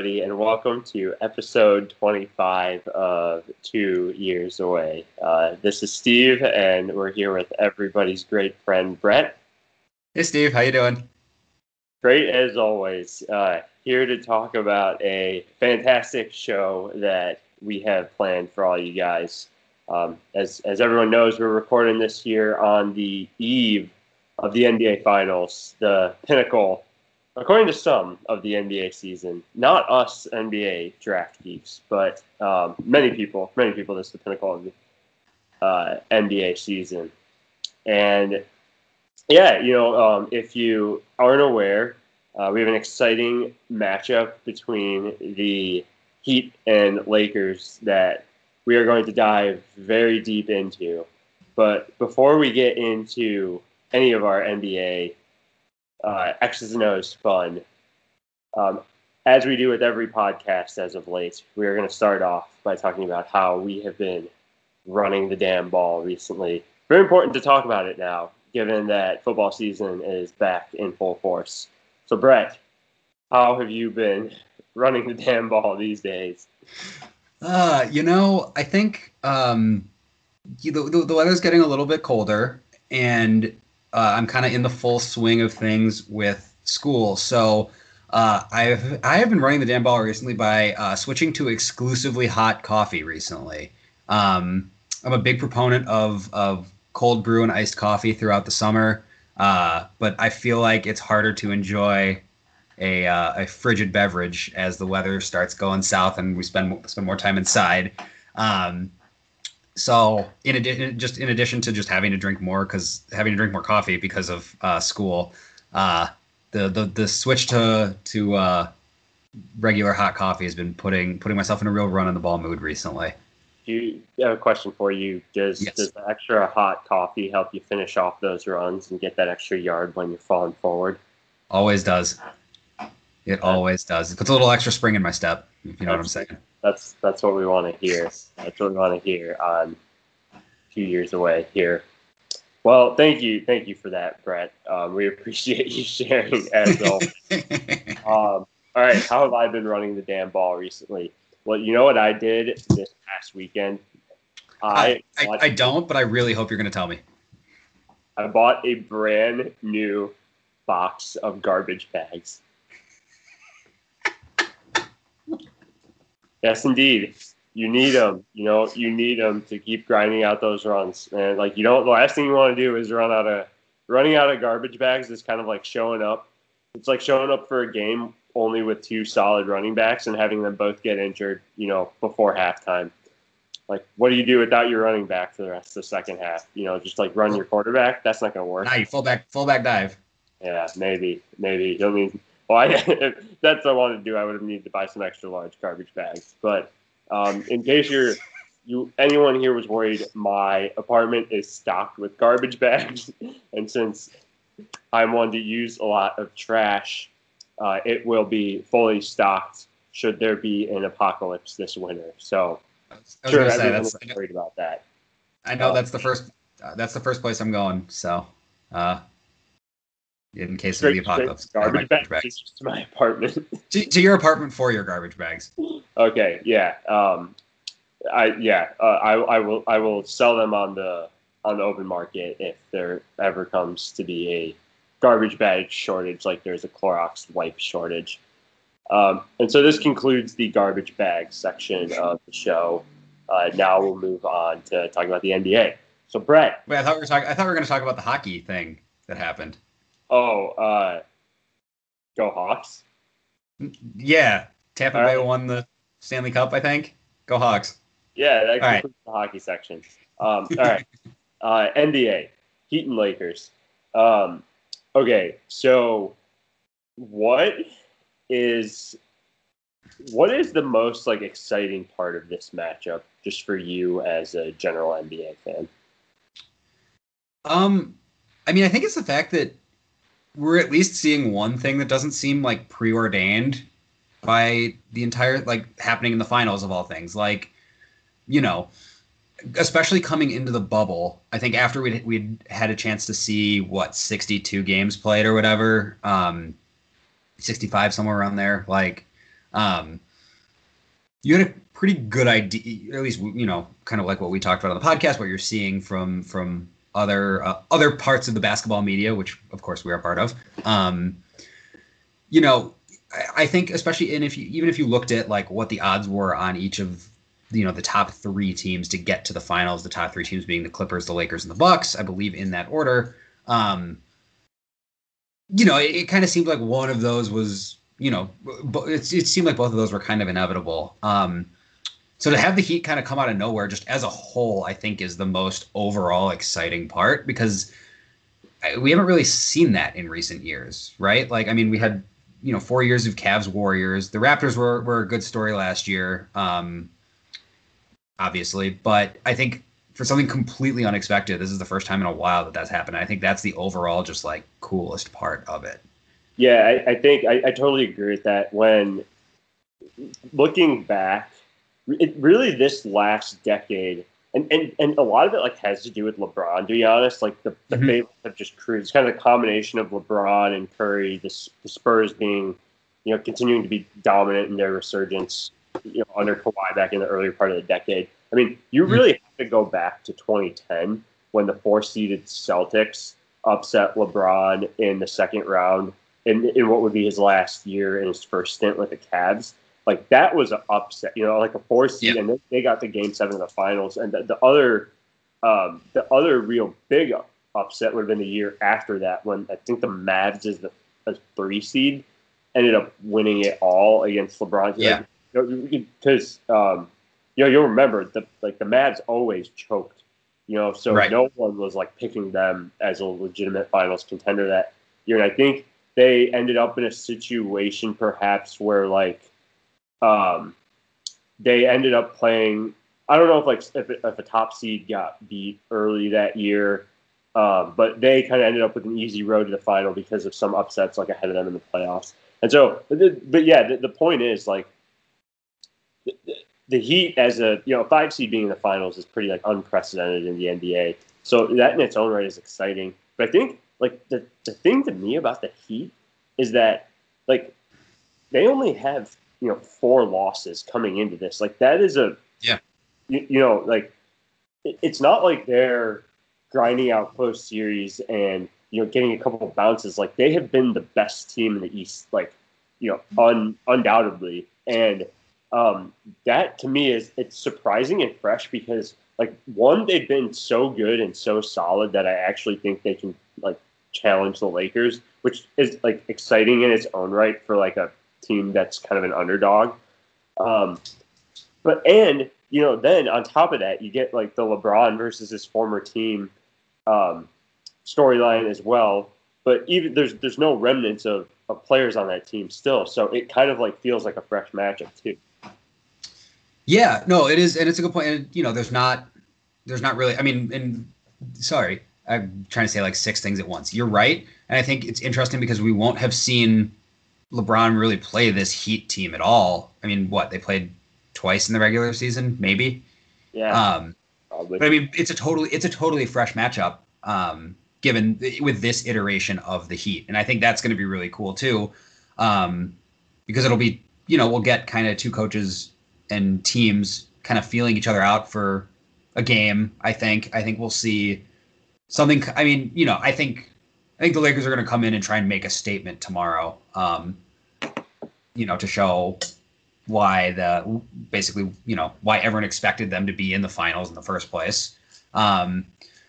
everybody, and welcome to episode 25 of Two Years Away. Uh, this is Steve, and we're here with everybody's great friend Brett. Hey, Steve, how you doing? Great as always. Uh, here to talk about a fantastic show that we have planned for all you guys. Um, as as everyone knows, we're recording this here on the eve of the NBA Finals, the pinnacle according to some of the NBA season, not us NBA draft geeks, but um, many people, many people, this is the pinnacle of the uh, NBA season. And yeah, you know, um, if you aren't aware, uh, we have an exciting matchup between the Heat and Lakers that we are going to dive very deep into. But before we get into any of our NBA uh, X's and O's fun. Um, as we do with every podcast as of late, we are going to start off by talking about how we have been running the damn ball recently. Very important to talk about it now, given that football season is back in full force. So, Brett, how have you been running the damn ball these days? Uh, you know, I think um, the, the, the weather's getting a little bit colder, and uh, I'm kind of in the full swing of things with school. So uh, I've I have been running the damn ball recently by uh, switching to exclusively hot coffee recently. Um, I'm a big proponent of of cold brew and iced coffee throughout the summer, uh, but I feel like it's harder to enjoy a uh, a frigid beverage as the weather starts going south and we spend spend more time inside. Um, so in addition, just in addition to just having to drink more because having to drink more coffee because of uh, school, uh, the, the the switch to to uh, regular hot coffee has been putting putting myself in a real run on the ball mood recently. Do you I have a question for you? Does yes. does the extra hot coffee help you finish off those runs and get that extra yard when you're falling forward? Always does. It always does. It puts a little extra spring in my step. If you know what I'm saying. That's that's what we want to hear. That's what we want to hear on two years away here. Well, thank you, thank you for that, Brett. Um, we appreciate you sharing as always. um, all right, how have I been running the damn ball recently? Well, you know what I did this past weekend. I I, I, I don't, but I really hope you're going to tell me. I bought a brand new box of garbage bags. Yes, indeed. You need them. You know, you need them to keep grinding out those runs. And like, you don't. The last thing you want to do is run out of running out of garbage bags. Is kind of like showing up. It's like showing up for a game only with two solid running backs and having them both get injured. You know, before halftime. Like, what do you do without your running back for the rest of the second half? You know, just like run your quarterback. That's not going to work. Nah, fullback, fullback dive. Yeah, maybe, maybe. I mean, well, I, if that's what I wanted to do, I would have needed to buy some extra large garbage bags. But um, in case you're you anyone here was worried, my apartment is stocked with garbage bags, and since I'm one to use a lot of trash, uh, it will be fully stocked should there be an apocalypse this winter. So, sure, everyone's worried about that. I know uh, that's the first. Uh, that's the first place I'm going. So, uh, in case straight, of the apocalypse. Garbage, bags to my apartment. to, to, your apartment for your garbage bags. Okay. Yeah. Um, I yeah. Uh, I I will I will sell them on the on the open market if there ever comes to be a garbage bag shortage, like there's a Clorox wipe shortage. Um, and so this concludes the garbage bag section of the show. Uh, now we'll move on to talking about the NBA. So Brett, wait, I thought we were talking. I thought we were going to talk about the hockey thing that happened. Oh, uh, go Hawks. Yeah, Tampa all Bay right. won the Stanley Cup. I think. Go Hawks. Yeah, that concludes right. the hockey section. Um, all right, uh, NBA, Heat and Lakers. Um, okay, so what is what is the most like exciting part of this matchup, just for you as a general NBA fan? Um, I mean, I think it's the fact that we're at least seeing one thing that doesn't seem like preordained by the entire like happening in the finals of all things. Like, you know, especially coming into the bubble, I think after we we had a chance to see what 62 games played or whatever, um, 65 somewhere around there. Like, Um, you had a pretty good idea, at least you know, kind of like what we talked about on the podcast, what you're seeing from from other uh, other parts of the basketball media, which of course we are part of. Um, you know, I, I think especially and if you even if you looked at like what the odds were on each of you know the top three teams to get to the finals, the top three teams being the Clippers, the Lakers, and the Bucks, I believe in that order. Um, you know, it, it kind of seemed like one of those was, you know, it, it seemed like both of those were kind of inevitable. Um, so to have the Heat kind of come out of nowhere, just as a whole, I think is the most overall exciting part because we haven't really seen that in recent years, right? Like, I mean, we had, you know, four years of Cavs Warriors. The Raptors were were a good story last year, um, obviously, but I think for something completely unexpected. This is the first time in a while that that's happened. I think that's the overall just like coolest part of it. Yeah, I, I think I, I, totally agree with that. When looking back, it really this last decade, and, and, and a lot of it like has to do with LeBron. To be honest, like the the mm-hmm. have just cruised. It's kind of a combination of LeBron and Curry. The, the Spurs being, you know, continuing to be dominant in their resurgence, you know, under Kawhi back in the earlier part of the decade I mean, you hmm. really have to go back to 2010 when the four seeded Celtics upset LeBron in the second round in, in what would be his last year in his first stint with the Cavs. Like that was an upset, you know, like a four seed, yeah. and they, they got to game seven of the finals. And the, the other, um, the other real big upset would have been the year after that when I think the Mavs is the a three seed ended up winning it all against LeBron. Yeah, because um, you know, you'll remember the like the Mavs always choked. You know, so right. no one was like picking them as a legitimate finals contender that year. And I think they ended up in a situation perhaps where like um they ended up playing I don't know if like if, if a top seed got beat early that year, um, but they kind of ended up with an easy road to the final because of some upsets like ahead of them in the playoffs. And so, but yeah, the, the point is like the Heat as a you know five seed being in the finals is pretty like unprecedented in the NBA. So that in its own right is exciting. But I think like the the thing to me about the Heat is that like they only have you know four losses coming into this. Like that is a yeah you, you know like it, it's not like they're grinding out close series and you know getting a couple of bounces. Like they have been the best team in the East. Like you know un, undoubtedly and um, that to me is it's surprising and fresh because like one they've been so good and so solid that I actually think they can like challenge the Lakers, which is like exciting in its own right for like a team that's kind of an underdog. Um, but and you know then on top of that you get like the LeBron versus his former team um, storyline as well. But even there's there's no remnants of, of players on that team still, so it kind of like feels like a fresh matchup too. Yeah, no, it is, and it's a good point. And you know, there's not, there's not really. I mean, and sorry, I'm trying to say like six things at once. You're right, and I think it's interesting because we won't have seen LeBron really play this Heat team at all. I mean, what they played twice in the regular season, maybe. Yeah. Um, but I mean, it's a totally, it's a totally fresh matchup. Um, given with this iteration of the Heat, and I think that's going to be really cool too, um, because it'll be, you know, we'll get kind of two coaches and teams kind of feeling each other out for a game. I think. I think we'll see something. I mean, you know, I think I think the Lakers are going to come in and try and make a statement tomorrow. Um, you know, to show why the basically you know why everyone expected them to be in the finals in the first place. Um,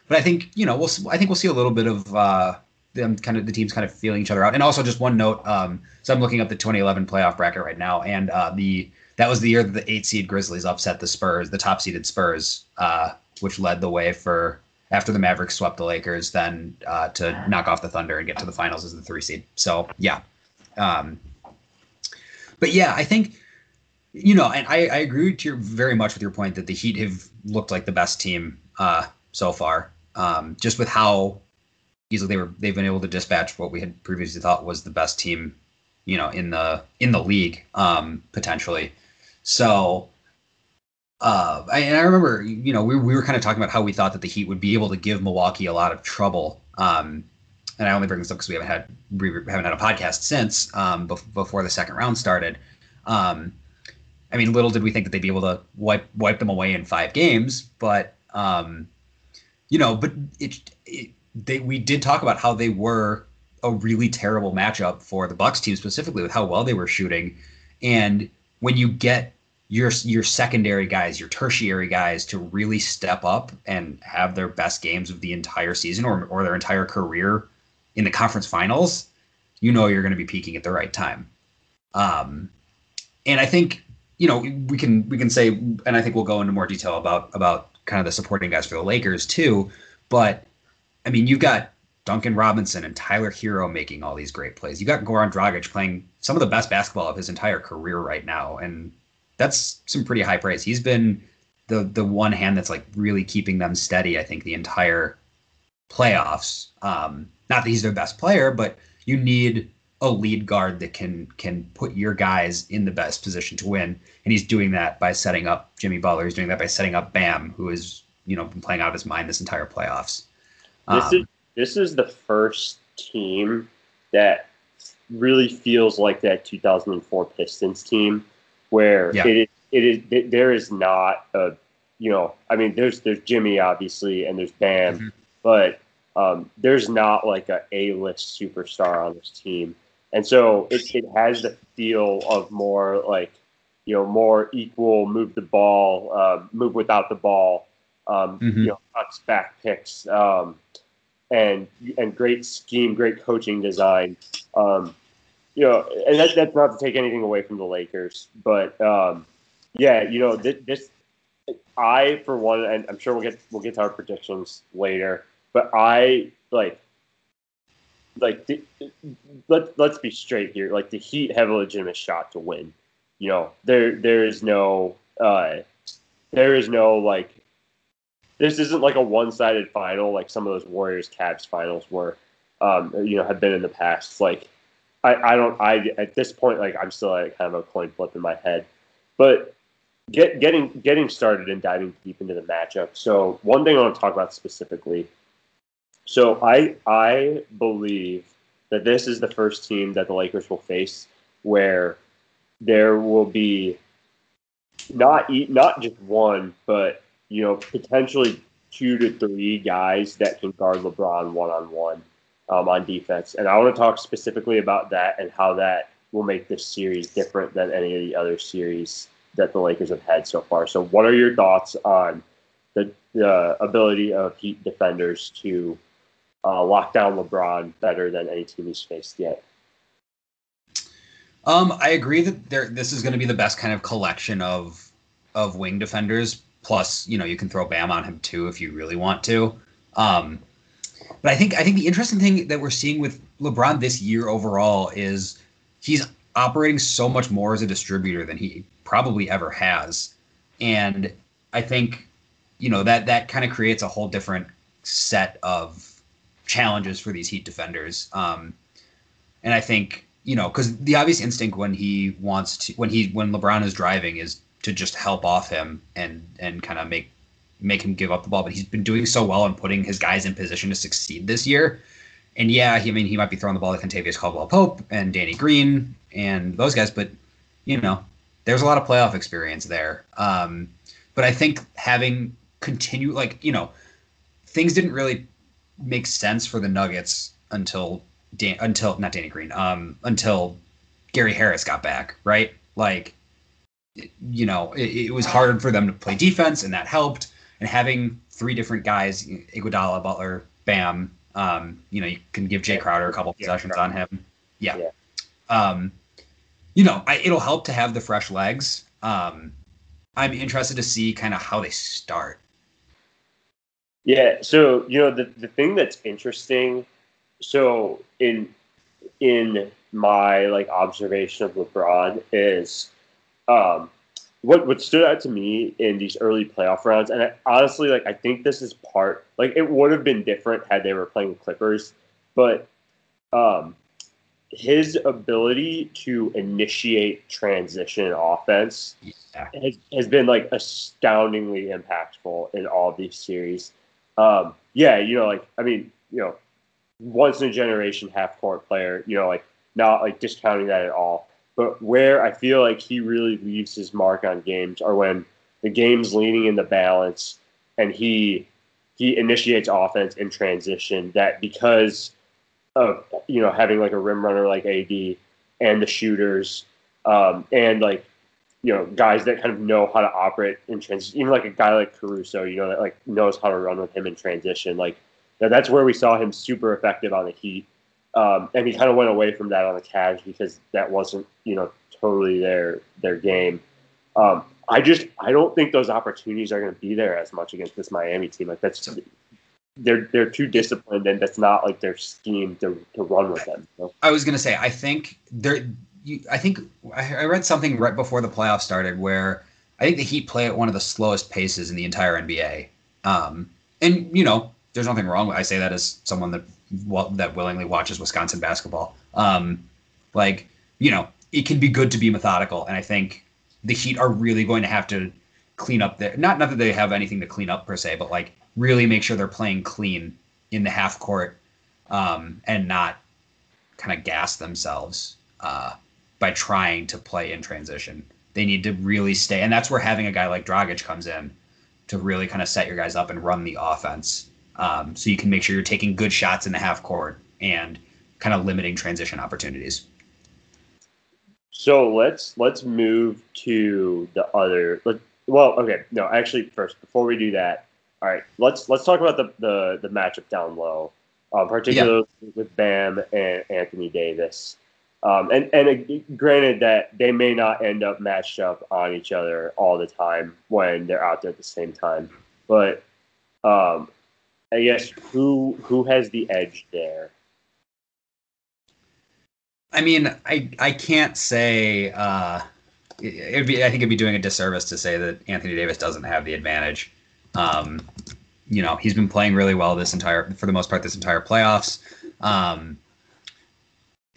but I think you know we'll I think we'll see a little bit of uh, them kind of the teams kind of feeling each other out. And also just one note. Um, so I'm looking up the 2011 playoff bracket right now, and uh, the that was the year that the eight seed Grizzlies upset the Spurs, the top seeded Spurs, uh, which led the way for after the Mavericks swept the Lakers, then uh, to knock off the Thunder and get to the finals as the three seed. So yeah, um, but yeah, I think you know, and I, I agree to your, very much with your point that the Heat have looked like the best team uh, so far, um, just with how easily they were they've been able to dispatch what we had previously thought was the best team, you know, in the in the league um, potentially. So, uh, I, and I remember, you know, we, we were kind of talking about how we thought that the Heat would be able to give Milwaukee a lot of trouble. Um, and I only bring this up because we haven't had we haven't had a podcast since um, before the second round started. Um, I mean, little did we think that they'd be able to wipe wipe them away in five games, but um, you know, but it, it they we did talk about how they were a really terrible matchup for the Bucks team specifically with how well they were shooting, and when you get your your secondary guys, your tertiary guys to really step up and have their best games of the entire season or or their entire career in the conference finals, you know you're going to be peaking at the right time. Um, and I think you know we can we can say, and I think we'll go into more detail about about kind of the supporting guys for the Lakers too. But I mean, you've got Duncan Robinson and Tyler Herro making all these great plays. You got Goran Dragic playing some of the best basketball of his entire career right now, and that's some pretty high praise. He's been the the one hand that's like really keeping them steady. I think the entire playoffs. Um, not that he's their best player, but you need a lead guard that can can put your guys in the best position to win, and he's doing that by setting up Jimmy Butler. He's doing that by setting up Bam, who has you know been playing out of his mind this entire playoffs. Um, this is this is the first team that really feels like that 2004 Pistons team, where yeah. it is it is it, there is not a you know I mean there's there's Jimmy obviously and there's Bam, mm-hmm. but um, there's not like a A list superstar on this team. And so it, it has the feel of more like, you know, more equal, move the ball, uh, move without the ball, um, mm-hmm. you know, cuts, back picks, um, and and great scheme, great coaching design. Um, you know, and that, that's not to take anything away from the Lakers, but um, yeah, you know, this, this I for one, and I'm sure we'll get we'll get to our predictions later, but I like like the, let let's be straight here. Like the Heat have a legitimate shot to win. You know, there there is no uh, there is no like this isn't like a one sided final like some of those Warriors Cavs finals were. Um, you know, have been in the past. Like I, I don't I at this point like I'm still like kind of a coin flip in my head. But get getting getting started and diving deep into the matchup. So one thing I want to talk about specifically so I I believe that this is the first team that the Lakers will face where there will be not not just one, but you know potentially two to three guys that can guard LeBron one on one on defense. And I want to talk specifically about that and how that will make this series different than any of the other series that the Lakers have had so far. So, what are your thoughts on the, the ability of Heat defenders to uh, lock down LeBron better than any team he's faced yet. Um, I agree that there this is going to be the best kind of collection of of wing defenders. Plus, you know, you can throw Bam on him too if you really want to. Um, but I think I think the interesting thing that we're seeing with LeBron this year overall is he's operating so much more as a distributor than he probably ever has, and I think you know that that kind of creates a whole different set of challenges for these Heat defenders. Um, and I think you know because the obvious instinct when he wants to when he when LeBron is driving is to just help off him and and kind of make make him give up the ball. But he's been doing so well and putting his guys in position to succeed this year. And yeah, he, I mean he might be throwing the ball to Kentavious Caldwell Pope and Danny Green and those guys, but you know there's a lot of playoff experience there. Um, but I think having continue like you know things didn't really make sense for the Nuggets until Dan, until not Danny Green, um, until Gary Harris got back, right? Like, you know, it, it, was hard for them to play defense, and that helped. And having three different guys, Iguodala, Butler, Bam, um, you know, you can give Jay Crowder a couple possessions on him. Yeah. yeah. Um, you know, I, it'll help to have the fresh legs. Um, I'm interested to see kind of how they start. Yeah. So you know the the thing that's interesting. So in in my like observation of LeBron is um, what what stood out to me in these early playoff rounds, and I, honestly, like I think this is part like it would have been different had they were playing Clippers, but um, his ability to initiate transition offense yeah. has, has been like astoundingly impactful in all these series um, yeah, you know, like I mean, you know, once in a generation half court player, you know, like not like discounting that at all. But where I feel like he really leaves his mark on games are when the game's leaning in the balance and he he initiates offense in transition. That because of you know having like a rim runner like AD and the shooters um, and like you know guys that kind of know how to operate in transition. Even like a guy like Caruso, you know that like knows how to run with him in transition. Like that's where we saw him super effective on the Heat. Um, and he kind of went away from that on the Cavs because that wasn't, you know, totally their their game. Um, I just I don't think those opportunities are going to be there as much against this Miami team. Like that's they're they're too disciplined, and that's not like their scheme to, to run with them. I was going to say I think there. I think I read something right before the playoffs started where I think the Heat play at one of the slowest paces in the entire NBA. Um, and you know, there's nothing wrong. with I say that as someone that that willingly watches Wisconsin basketball. Um, like you know, it can be good to be methodical, and I think the Heat are really going to have to clean up their not not that they have anything to clean up per se, but like really make sure they're playing clean in the half court um, and not kind of gas themselves uh, by trying to play in transition. They need to really stay, and that's where having a guy like Dragic comes in to really kind of set your guys up and run the offense um, so you can make sure you're taking good shots in the half court and kind of limiting transition opportunities. So let's let's move to the other. Let, well, okay, no, actually, first before we do that, all right, let's let's talk about the the, the matchup down low, um, particularly yeah. with Bam and Anthony Davis. Um, and and uh, granted that they may not end up matched up on each other all the time when they're out there at the same time, but um, I guess who who has the edge there? I mean, I I can't say. Uh, it'd be I think it'd be doing a disservice to say that Anthony Davis doesn't have the advantage. Um, you know, he's been playing really well this entire, for the most part, this entire playoffs. Um,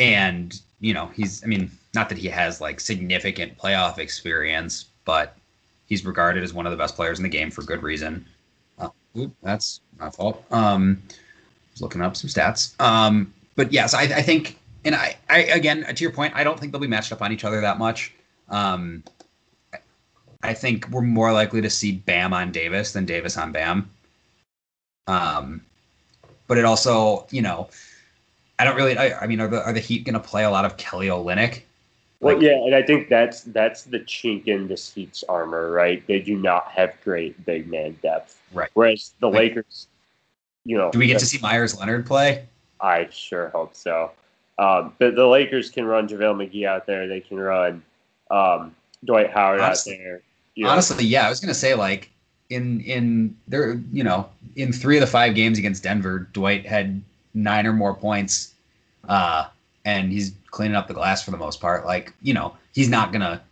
and you know, he's I mean, not that he has like significant playoff experience, but he's regarded as one of the best players in the game for good reason. Ooh, that's my fault. Um, I was looking up some stats. Um, but yes, I, I think, and I, I, again, to your point, I don't think they'll be matched up on each other that much. Um, I think we're more likely to see Bam on Davis than Davis on Bam. Um, but it also, you know, I don't really. I, I mean, are the are the Heat going to play a lot of Kelly Olynyk? Well, yeah, and I think that's that's the chink in the Heat's armor, right? They do not have great big man depth, right? Whereas the like, Lakers, you know, do we get to see Meyers Leonard play? I sure hope so. Um, but the Lakers can run JaVale McGee out there. They can run um, Dwight Howard honestly, out there. You know. Honestly, yeah, I was gonna say like in in there, you know, in three of the five games against Denver, Dwight had nine or more points. Uh, and he's cleaning up the glass for the most part. Like, you know, he's not gonna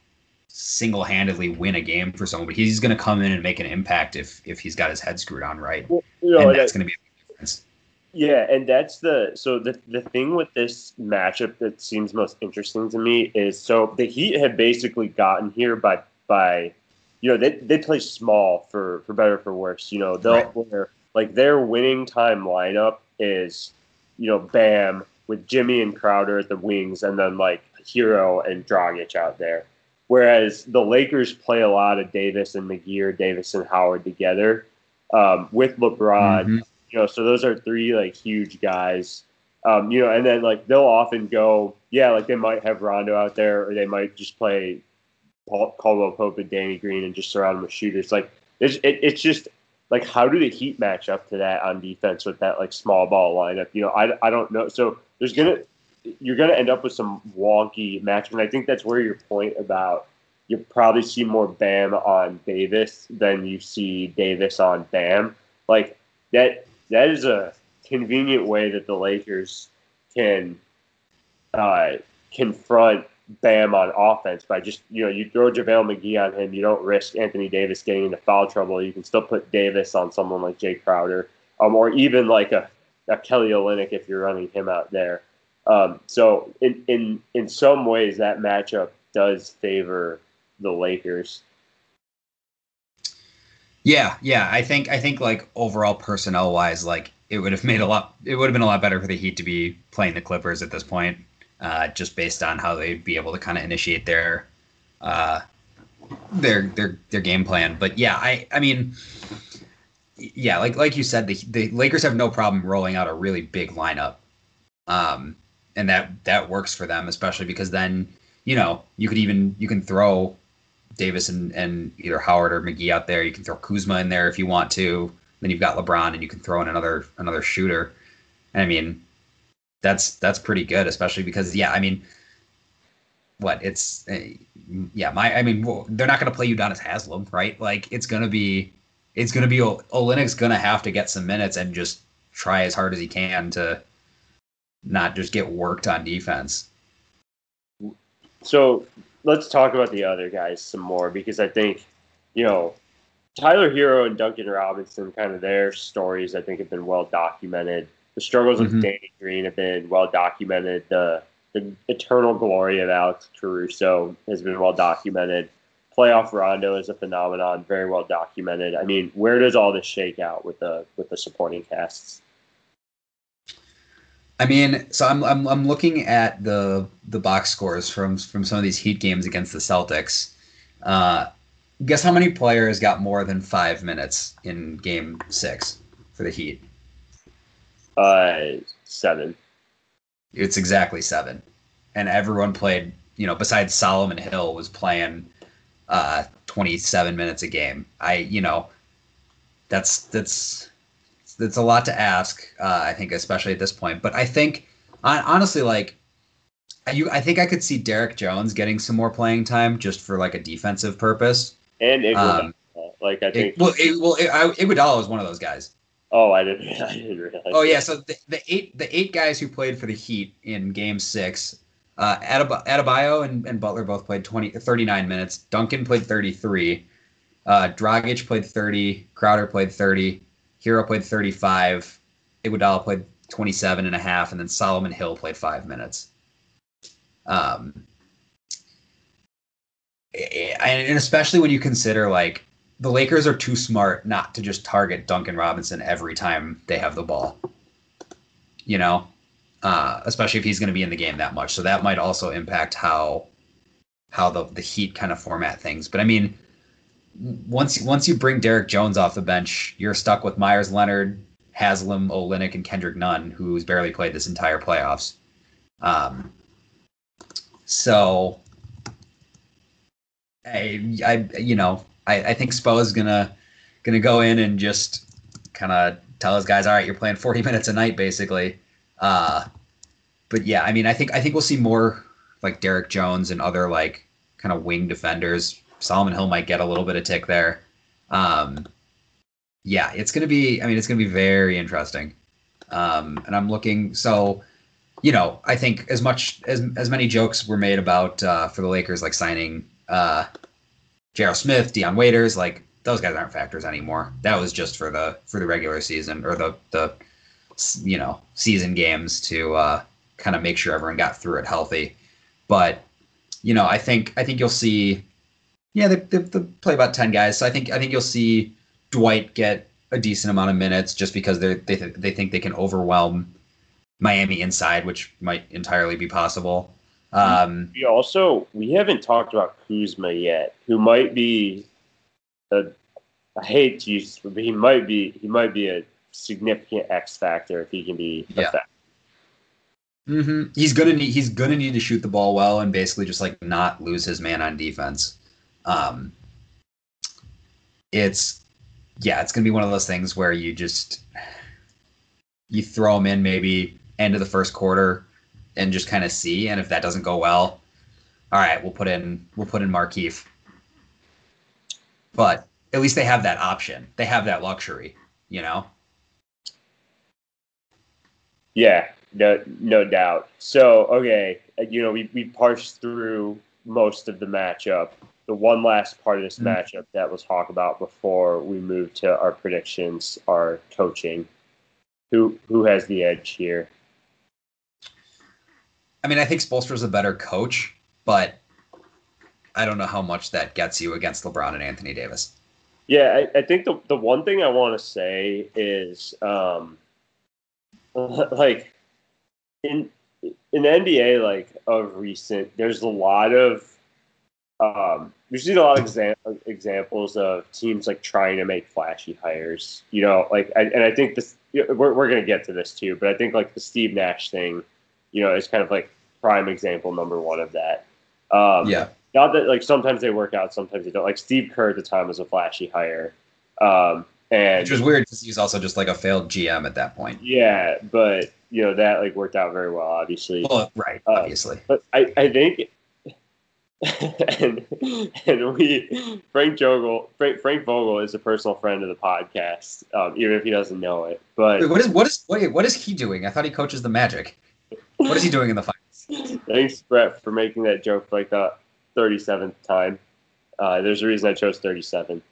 single handedly win a game for someone, but he's gonna come in and make an impact if if he's got his head screwed on right. Well, you know, and that's gonna be a difference. Yeah, and that's the so the the thing with this matchup that seems most interesting to me is so the Heat have basically gotten here by by you know they they play small for for better for worse. You know they'll right. like their winning time lineup is you know Bam, with Jimmy and Crowder at the wings, and then like Herro and Dragic out there. Whereas the Lakers play a lot of Davis and McGee Davis and Howard together um, with LeBron. Mm-hmm. You know, so those are three like huge guys. Um, you know, and then like they'll often go, yeah, like they might have Rondo out there, or they might just play Paul, Caldwell Pope and Danny Green and just surround them with shooters. Like it's it, it's just like how do the Heat match up to that on defense with that like small ball lineup? You know, I, I don't know. So there's gonna you're gonna end up with some wonky matchup, and I think that's where your point about you probably see more Bam on Davis than you see Davis on Bam. Like that that is a convenient way that the Lakers can uh, confront Bam on offense by just you know you throw JaVale McGee on him, you don't risk Anthony Davis getting into foul trouble. You can still put Davis on someone like Jay Crowder, um, or even like a a Kelly Olynyk if you're running him out there. Um, so in in in some ways, that matchup does favor the Lakers. Yeah, yeah, I think I think like overall personnel wise, like it would have made a lot. It would have been a lot better for the Heat to be playing the Clippers at this point. uh, just based on how they'd be able to kind of initiate their uh, their their their game plan. But yeah, I I mean, yeah, like like you said, the the Lakers have no problem rolling out a really big lineup, um, and that that works for them, especially because then you know you could even you can throw Davis and and either Howard or McGee out there. You can throw Kuzma in there if you want to. Then you've got LeBron, and you can throw in another another shooter. And I mean, that's that's pretty good, especially because yeah, I mean, what it's uh, yeah, my I mean, they're not going to play you Udonis Haslem, right? Like it's going to be it's going to be Olynyk's going to have to get some minutes and just try as hard as he can to not just get worked on defense. So let's talk about the other guys some more because I think, you know, Tyler Herro and Duncan Robinson, kind of their stories, I think, have been well documented. The struggles mm-hmm. of Danny Green have been well documented. The the eternal glory of Alex Caruso has been well documented. Playoff Rondo is a phenomenon, very well documented. I mean, where does all this shake out with the with the supporting casts? I mean, so I'm I'm I'm looking at the the box scores from from some of these Heat games against the Celtics. Uh, guess how many players got more than five minutes in Game Six for the Heat? Uh, seven. It's exactly seven, and everyone played. You know, besides Solomon Hill was playing uh, 27 minutes a game. I, you know, that's that's it's a lot to ask. Uh, I think, especially at this point. But I think, honestly, like you, I think I could see Derrick Jones getting some more playing time just for like a defensive purpose. And um, like I think, it, well, it, well, it, I, Iguodala was one of those guys. Oh, I didn't. I didn't realize. Oh yeah, so the, the eight the eight guys who played for the Heat in Game Six, uh, Adeb- Adebayo and, and Butler both played 20, 39 minutes. Duncan played thirty three. Uh, Dragic played thirty. Crowder played thirty. Herro played 35. Iguodala played 27 and a half, and then Solomon Hill played five minutes. Um, and especially when you consider like the Lakers are too smart not to just target Duncan Robinson every time they have the ball. You know, uh, especially if he's going to be in the game that much. So that might also impact how how the the Heat kind of format things. But I mean, once once you bring Derrick Jones off the bench, you're stuck with Meyers Leonard, Haslem, Olynyk, and Kendrick Nunn, who's barely played this entire playoffs. Um, so I, I you know, I, I think Spo is gonna gonna go in and just kind of tell his guys, all right, you're playing 40 minutes a night, basically. Uh, but yeah, I mean, I think I think we'll see more like Derrick Jones and other like kind of wing defenders Solomon Hill might get a little bit of tick there. Um, yeah, it's going to be, I mean, it's going to be very interesting. Um, and I'm looking, so, you know, I think as much as, as many jokes were made about, uh, for the Lakers, like signing, uh, J.R. Smith, Dion Waiters, like those guys aren't factors anymore. That was just for the, for the regular season or the, the, you know, season games to, uh, kind of make sure everyone got through it healthy. But, you know, I think, I think you'll see, yeah, they, they, they, play about ten guys. So I think I think you'll see Dwight get a decent amount of minutes just because they they th- they think they can overwhelm Miami inside, which might entirely be possible. Um, we also we haven't talked about Kuzma yet, who might be a I hate to use, but he might be he might be a significant X factor if he can be yeah. effective. Mm-hmm. He's gonna need he's gonna need to shoot the ball well and basically just like not lose his man on defense. Um, it's yeah, it's gonna be one of those things where you just you throw them in maybe end of the first quarter and just kind of see, and if that doesn't go well, all right, we'll put in we'll put in Markieff. But at least they have that option. They have that luxury, you know. Yeah, no, no doubt. So, okay, you know, we we parsed through most of the matchup the one last part of this mm-hmm. matchup that was talked about before we move to our predictions, our coaching. Who who has the edge here? I mean, I think Spoelstra's a better coach, but I don't know how much that gets you against LeBron and Anthony Davis. Yeah, I, I think the the one thing I want to say is um, like in in the NBA, like of recent, there's a lot of um, we've seen a lot of exam- examples of teams like trying to make flashy hires. You know, like I, and I think this we're we're gonna get to this too, but I think like the Steve Nash thing, you know, is kind of like prime example number one of that. Um, yeah. Not that like sometimes they work out, sometimes they don't. Like Steve Kerr at the time was a flashy hire. Um, and Which was weird because he's also just like a failed GM at that point. yeah, but you know that like worked out very well, obviously. Well, right, Uh, obviously. But I, I think, and and we Frank Vogel Frank, Frank Vogel is a personal friend of the podcast, um, even if he doesn't know it. But Wait, what is what is wait, what is he doing? I thought he coaches the Magic. What is he doing in the finals? thanks Brett for making that joke like the thirty seventh time. Uh, there's a reason I chose thirty seven,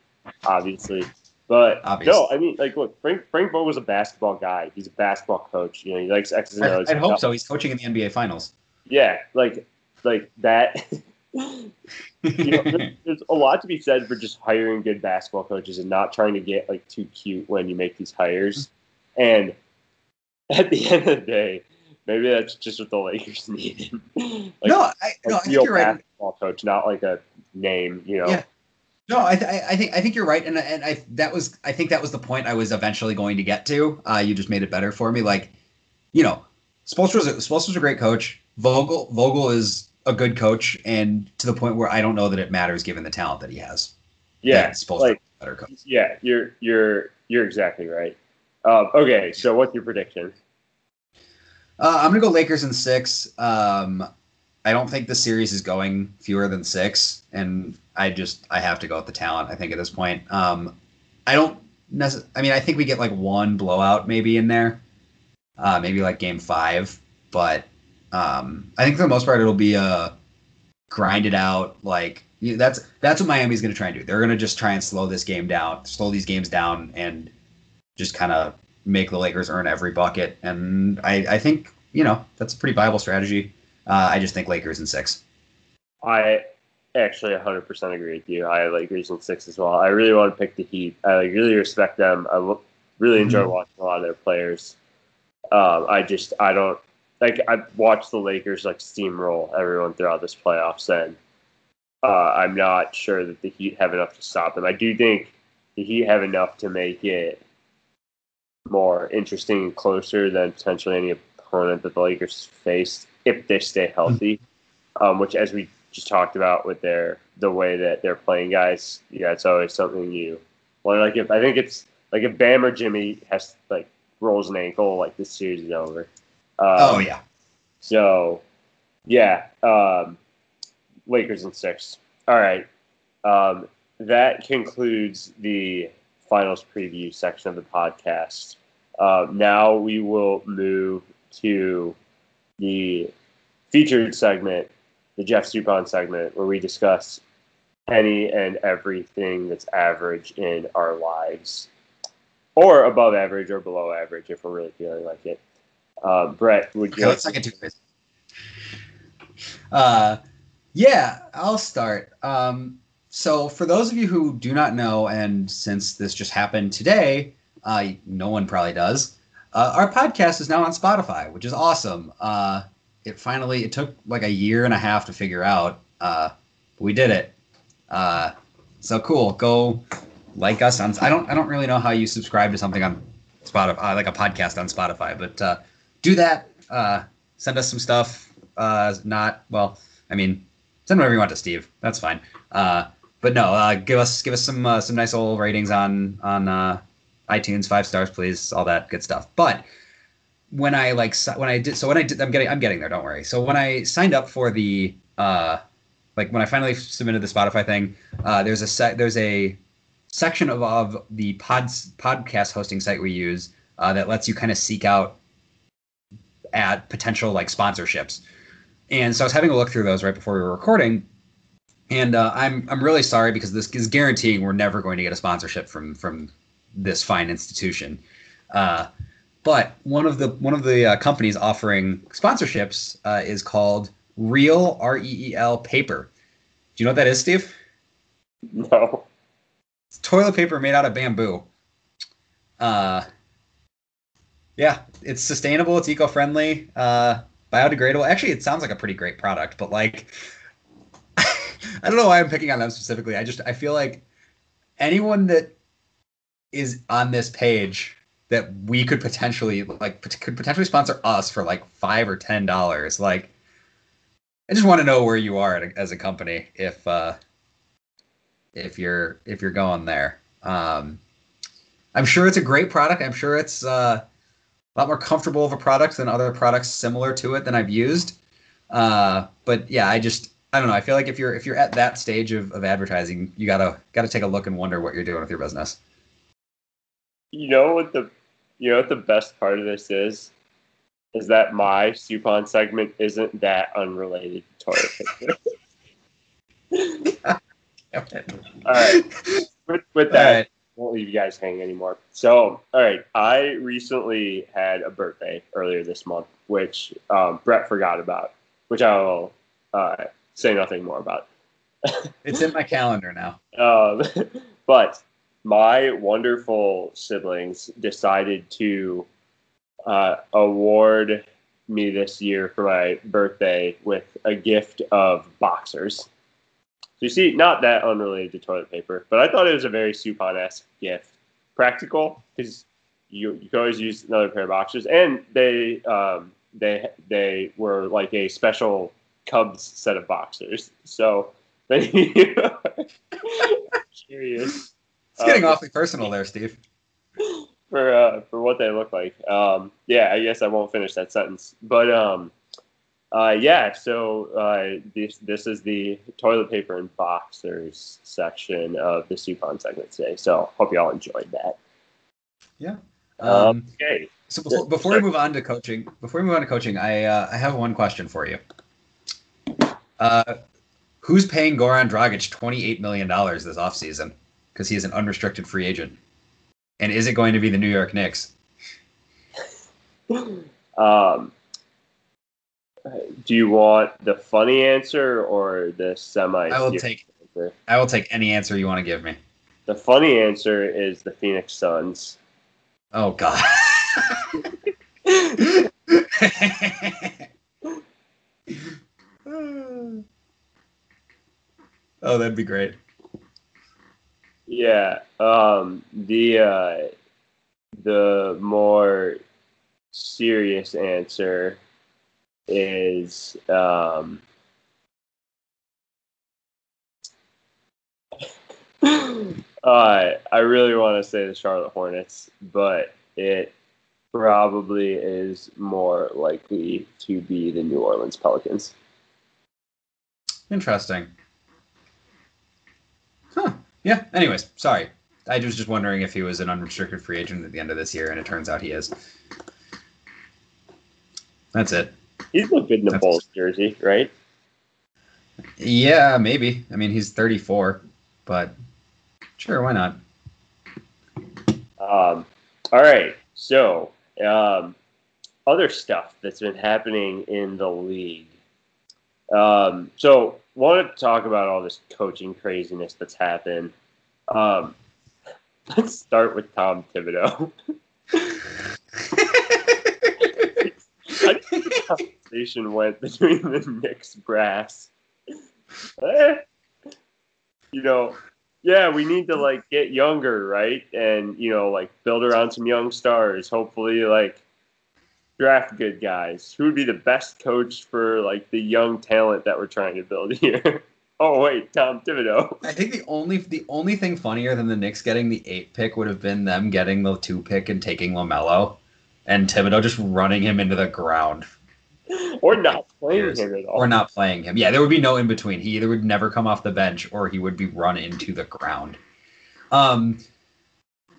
obviously. But Obvious. no, I mean, like, look, Frank Frank Vogel's a basketball guy. He's a basketball coach. You know, he likes X's and I, O's. I'd hope so. He's coaching in the NBA Finals. Yeah, like like that. you know, there- there's a lot to be said for just hiring good basketball coaches and not trying to get like too cute when you make these hires. And at the end of the day, maybe that's just what the Lakers needed. like, no, I, no, I think you're right. basketball coach, not like a name. You know, Yeah. No, I, th- I I think I think you're right, and and I that was I think that was the point I was eventually going to get to. Uh, you just made it better for me. Like, you know, Spoelstra's a, a great coach. Vogel Vogel is a good coach, and to the point where I don't know that it matters given the talent that he has. yeah, Spoelstra like is a better coach. yeah, you're you're you're exactly right. Um, okay, so what's your prediction? Uh, I'm gonna go Lakers in six. Um, I don't think the series is going fewer than six, and I just I have to go with the talent. I think at this point, um, I don't necess- I mean, I think we get like one blowout maybe in there, uh, maybe like game five, but um, I think for the most part it'll be a grinded out like that's that's what Miami's gonna try and do. They're gonna just try and slow this game down, slow these games down, and just kind of make the Lakers earn every bucket. And I, I think, you know, that's a pretty viable strategy. Uh, I just think Lakers in six. I actually 100% agree with you. I like Lakers in six as well. I really want to pick the Heat. I like, really respect them. I really enjoy Mhm. watching a lot of their players. Um, I just I don't like I watched the Lakers like steamroll everyone throughout this playoffs, and uh, I'm not sure that the Heat have enough to stop them. I do think the Heat have enough to make it more interesting and closer than potentially any opponent that the Lakers faced if they stay healthy. Um, which, as we just talked about with their the way that they're playing guys, yeah, it's always something you. Well, like if I think it's like if Bam or Jimmy has like rolls an ankle, like this series is over. Um, oh yeah. So, yeah, um, Lakers in six. All right. Um, that concludes the finals preview section of the podcast. Uh, now we will move to the featured segment, the Jeff Supon segment, where we discuss any and everything that's average in our lives, or above average or below average if we're really feeling like it. Uh, Brett, would you? Okay, let's get too. Uh, yeah, I'll start. Um, so, for those of you who do not know, and since this just happened today, uh, no one probably does. Uh, our podcast is now on Spotify, which is awesome. Uh, it finally it took like a year and a half to figure out. Uh, but we did it. Uh, so cool. Go like us on. I don't. I don't really know how you subscribe to something on Spotify, uh, like a podcast on Spotify, but uh, do that. Uh, send us some stuff. Uh, not well. I mean, send whatever you want to Steve. That's fine. Uh, but no, uh, give us give us some uh, some nice old ratings on on uh, iTunes, five stars, please, all that good stuff. But when I like when I did so when I did I'm getting I'm getting there. Don't worry. So when I signed up for the uh, like when I finally submitted the Spotify thing, uh, there's a set there's a section of, of the pods podcast hosting site we use uh, that lets you kind of seek out at potential like sponsorships. And so I was having a look through those right before we were recording, and uh, I'm I'm really sorry because this is guaranteeing we're never going to get a sponsorship from from this fine institution. Uh, but one of the one of the uh, companies offering sponsorships uh, is called Reel R E E L Paper. Do you know what that is, Steve? No. It's toilet paper made out of bamboo. Uh, yeah, it's sustainable. It's eco-friendly. Uh, biodegradable. Actually, it sounds like a pretty great product, but like, I don't know why I'm picking on them specifically. I just I feel like anyone that is on this page that we could potentially like could potentially sponsor us for like five or ten dollars. Like, I just want to know where you are as a company if uh, if you're if you're going there. Um, I'm sure it's a great product. I'm sure it's uh, a lot more comfortable of a product than other products similar to it than I've used. Uh, but yeah, I just I don't know. I feel like if you're if you're at that stage of, of advertising, you gotta gotta take a look and wonder what you're doing with your business. You know what the you know what the best part of this is? Is that my Supon segment isn't that unrelated to toilet paper. all right. With, with that. Won't leave you guys hanging anymore. So, all right. I recently had a birthday earlier this month, which um, Brett forgot about, which I will uh, say nothing more about. it's in my calendar now. Um, but my wonderful siblings decided to uh, award me this year for my birthday with a gift of boxers. So you see, not that unrelated to toilet paper, but I thought it was a very Supon-esque gift. Practical, because you, you can always use another pair of boxers, and they um, they they were like a special Cubs set of boxers. So curious it's getting um, awfully personal there, Steve. For uh, for what they look like. Um, yeah, I guess I won't finish that sentence. But um, uh, yeah, so uh, this this is the toilet paper and boxers section of the Supon segment today. So hope you all enjoyed that. Yeah. Um, okay. So before, before we move on to coaching, before we move on to coaching, I uh, I have one question for you. Uh, who's paying Goran Dragic twenty eight million dollars this offseason? because he is an unrestricted free agent. And is it going to be the New York Knicks? um, do you want the funny answer or the semi? I will take. Answer? I will take any answer you want to give me. The funny answer is the Phoenix Suns. Oh God. oh, that'd be great. Yeah. Um, the uh, the more serious answer is um, uh, I really want to say the Charlotte Hornets, but it probably is more likely to be the New Orleans Pelicans. Interesting. Huh. Yeah. Anyways, sorry. I was just wondering if he was an unrestricted free agent at the end of this year, and it turns out he is. That's it. He's looked good in the Bulls jersey, right? Yeah, maybe. I mean, he's 34, but sure, why not? Um, all right. So, um, other stuff that's been happening in the league. Um, so, wanted to talk about all this coaching craziness that's happened. Um, let's start with Tom Thibodeau. Conversation went between the Knicks brass? Eh, you know, yeah, we need to like get younger, right? And you know, like build around some young stars. Hopefully, like draft good guys. Who would be the best coach for like the young talent that we're trying to build here? oh wait, Tom Thibodeau. I think the only the only thing funnier than the Knicks getting the eight pick would have been them getting the two pick and taking LaMelo, and Thibodeau just running him into the ground. Or not playing him at all. Or not playing him. Yeah, there would be no in between. He either would never come off the bench or he would be run into the ground. Um,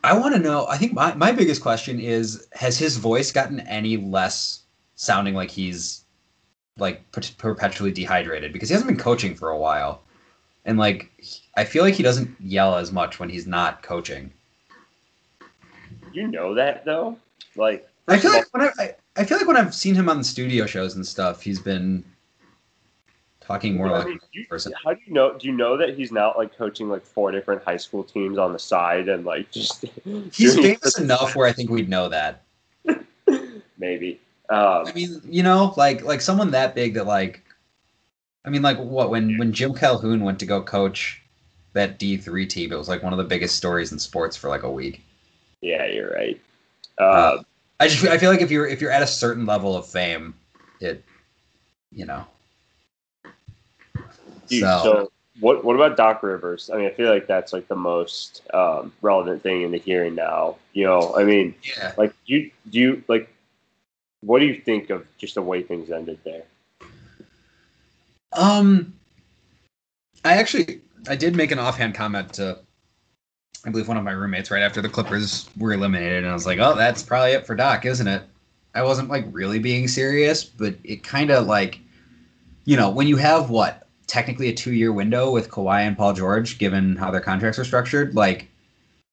I want to know. I think my, my biggest question is: Has his voice gotten any less sounding like he's like perpetually dehydrated? Because he hasn't been coaching for a while, and like I feel like he doesn't yell as much when he's not coaching. You know that though, like I feel like when I, I I feel like when I've seen him on the studio shows and stuff, he's been talking more like you, person. How do you know? Do you know that he's not like coaching like four different high school teams on the side and like just? He's famous enough where I think we'd know that. Maybe. Um, I mean, you know, like like someone that big that like, I mean, like what when when Jim Calhoun went to go coach that D three team, it was like one of the biggest stories in sports for like a week. yeah, you're right. Uh, Uh, I just I feel like if you're if you're at a certain level of fame, it, you know. dude, so, so, what what about Doc Rivers? I mean, I feel like that's like the most um, relevant thing in the hearing now. You know, I mean, yeah, like you do you like what do you think of just the way things ended there? Um, I actually I did make an offhand comment to, I believe one of my roommates right after the Clippers were eliminated, and I was like, "Oh, that's probably it for Doc, isn't it?" I wasn't like really being serious, but it kind of like, you know, when you have what technically a two-year window with Kawhi and Paul George, given how their contracts are structured, like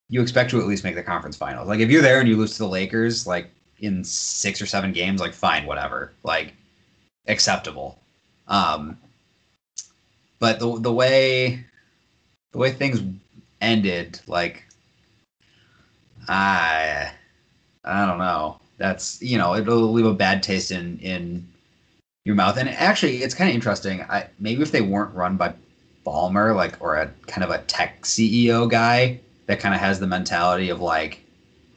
you expect to at least make the conference finals. Like if you're there and you lose to the Lakers, like in six or seven games, like fine, whatever, like acceptable. Um, but the the way the way things ended, like I I don't know. That's you know it'll leave a bad taste in in your mouth. And actually, it's kind of interesting. I maybe if they weren't run by Ballmer, like or a kind of a tech CEO guy that kind of has the mentality of like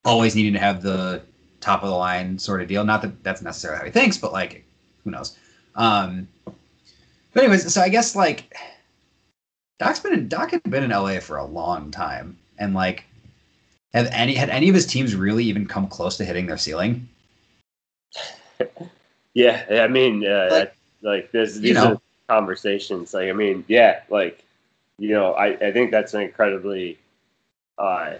always needing to have the top of the line sort of deal. Not that that's necessarily how he thinks, but like who knows. Um, but anyways, so I guess like Doc's been in, Doc had been in LA for a long time, and like have any had any of his teams really even come close to hitting their ceiling? Yeah, I mean, uh, Like- like, this, you these know. are conversations. Like, I mean, yeah, like, you know, I, I think that's an incredibly, uh,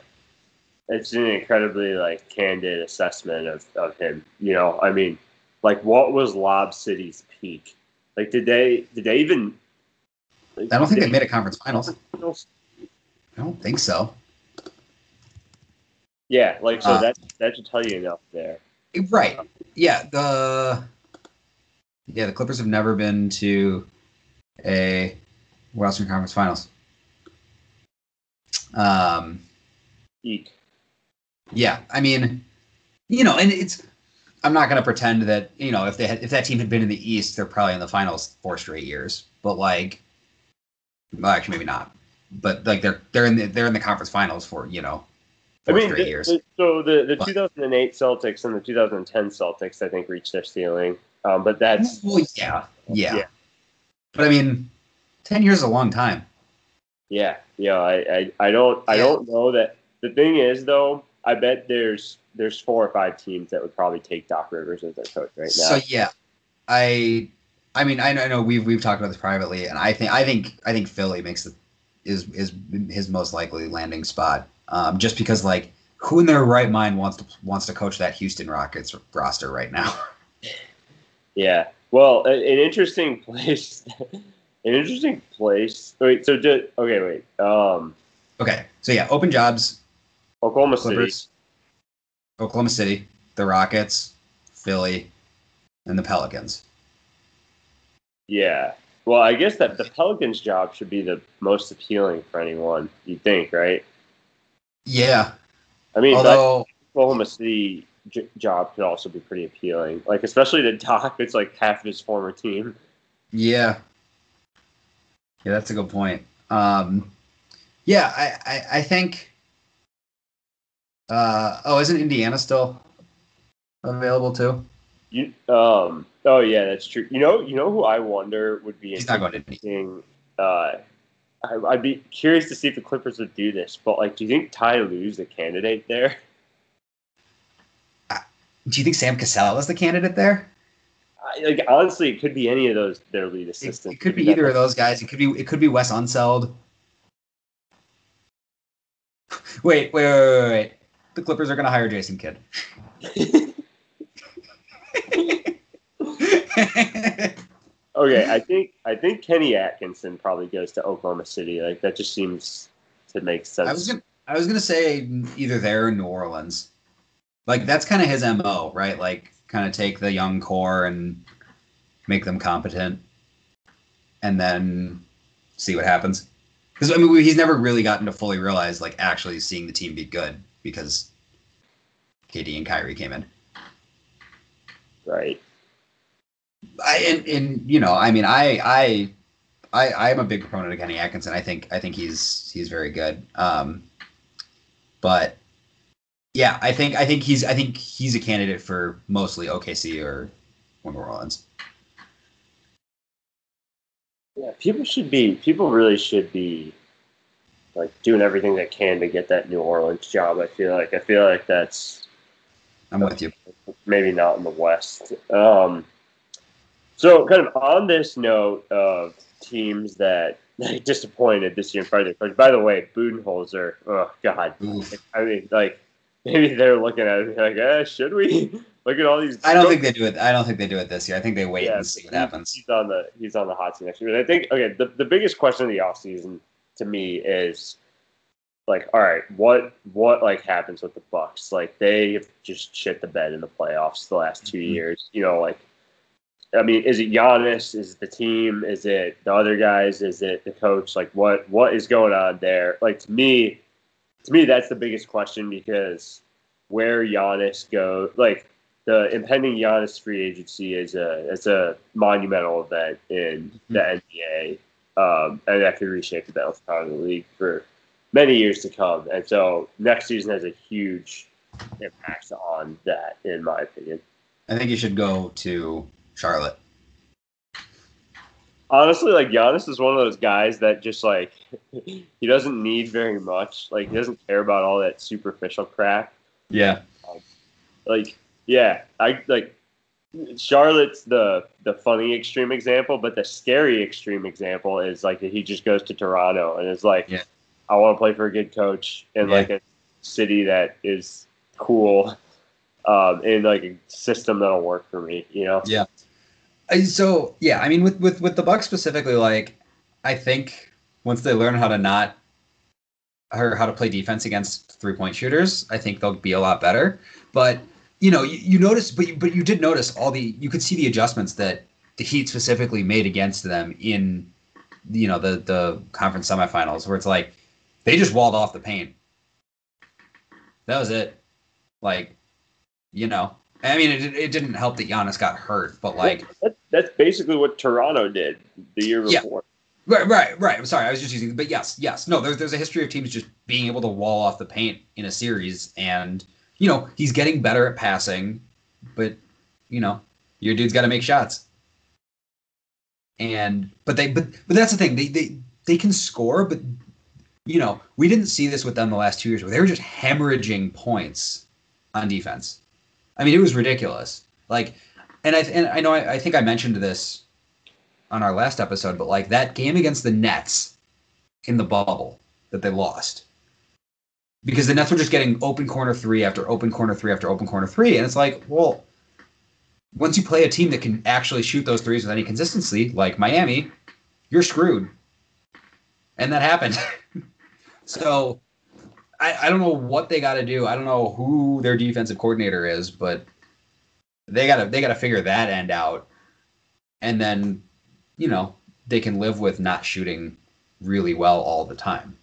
it's an incredibly like candid assessment of, of him. You know, I mean, like, what was Lob City's peak? Like, did they did they even? I don't think they made a conference finals. I don't think so. Yeah, like so Uh, that that should tell you enough there. Right. Yeah. The yeah the Clippers have never been to a Western Conference Finals. Um. Eek. Yeah. I mean, you know, and it's. I'm not going to pretend that you know if they had if that team had been in the East, they're probably in the finals four straight years. But like, well, actually, maybe not. But like they're they're in the they're in the conference finals for you know I four mean, straight the- years. the- so the, the But- 2008 Celtics and the 2010 Celtics, I think, reached their ceiling. Um, but that's well, yeah, yeah, Yeah. But I mean, ten years is a long time. yeah, yeah. I, I, I don't I don't know that. The thing is, though, I bet there's there's four or five teams that would probably take Doc Rivers as their coach right now. So yeah, I, I mean, I know, I know we've we've talked about this privately, and I think I think I think Philly makes the is is his most likely landing spot, um, just because like who in their right mind wants to wants to coach that Houston Rockets roster right now? yeah. Well, an interesting place. an interesting place. Wait. So did okay. Wait. Um, okay, so yeah, open jobs, Oklahoma City. Oklahoma City, the Rockets, Philly, and the Pelicans. Yeah. Well, I guess that the Pelicans' job should be the most appealing for anyone. You think, right? Yeah, I mean, although Oklahoma City j- job could also be pretty appealing. Like, especially to Doc, it's like half of his former team. Yeah. Yeah, that's a good point. Um, yeah, I, I, I think. Uh, oh, isn't Indiana still available too? You, um, oh yeah, that's true. You know, you know who I wonder would be He's not going to. interesting. Uh, I, I'd be curious to see if the Clippers would do this. But like, do you think Ty Lue's the candidate there? Do you think Sam Cassell is the candidate there? I, like, honestly, it could be any of those their lead It, assistants. it could be either of those guys. It could be it could be Wes Unseld. Wait, wait, wait, wait, wait. The Clippers are going to hire Jason Kidd. Okay, I think I think Kenny Atkinson probably goes to Oklahoma City. Like that just seems to make sense. I was gonna, I was gonna say either there or New Orleans. Like that's kind of his mo, right? Like kind of take the young core and make them competent, and then see what happens. Because I mean, we- he's never really gotten to fully realize like actually seeing the team be good because KD and Kyrie came in. right? I and, and you know, I mean, I I I I'm a big proponent of Kenny Atkinson. I think I think he's he's very good. Um, but yeah, I think I think he's I think he's a candidate for mostly OKC or New Orleans. Yeah, people should be. People really should be like doing everything they can to get that New Orleans job. I feel like. I feel like that's. I'm with you. Maybe not in the West. Um, so, kind of on this note of teams that disappointed this year in front of their coach. By the way, Budenholzer. Oh God. Oof. I mean, like maybe they're looking at it like, eh, should we look at all these? I don't think they do it. I don't think they do it this year. I think they wait yeah, and see what happens. He's on the he's on the hot seat next year. But I think okay, the, the biggest question of the offseason to me is like, all right, what what like happens with the Bucks? Like they just shit the bed in the playoffs the last 2 mm-hmm. years. You know, like I mean, is it Giannis? Is it the team? Is it the other guys? Is it the coach? Like what what is going on there? Like to me, to me, that's the biggest question because where Giannis goes, like the impending Giannis free agency is a it's a monumental event in the NBA, mm-hmm. um, and that could reshape the balance of the league for many years to come. And so next season has a huge impact on that, in my opinion. I think you should go to Charlotte honestly, like Giannis is one of those guys that just like he doesn't need very much. Like he doesn't care about all that superficial crap. Yeah. Like yeah, I like Charlotte's the the funny extreme example, but the scary extreme example is like that he just goes to Toronto and is like, yeah. I want to play for a good coach in yeah. like a city that is cool, um, in like a system that'll work for me. You know? Yeah so yeah, I mean with with with the Bucks specifically, like I think once they learn how to not or how to play defense against three point shooters, I think they'll be a lot better. But you know, you, you notice, but you, but you did notice all the you could see the adjustments that the Heat specifically made against them in you know the the conference semifinals, where it's like they just walled off the paint. That was it. Like, you know, I mean, it, it didn't help that Giannis got hurt, but like that, that's basically what Toronto did the year before. Yeah. Right, right, right. I'm sorry, I was just using, but yes, yes, no. There's there's a history of teams just being able to wall off the paint in a series, and you know he's getting better at passing, but you know your dude's got to make shots. And but they but but that's the thing they they they can score, but you know we didn't see this with them the last two years where they were just hemorrhaging points on defense. I mean, it was ridiculous. Like, and I and I know I, I think I mentioned this on our last episode, but like that game against the Nets in the bubble that they lost because the Nets were just getting open corner three after open corner three after open corner three, and it's like, well, once you play a team that can actually shoot those threes with any consistency, like Miami, you're screwed, and that happened. so I, I don't know what they got to do. I don't know who their defensive coordinator is, but they gotta they gotta figure that end out, and then you know they can live with not shooting really well all the time.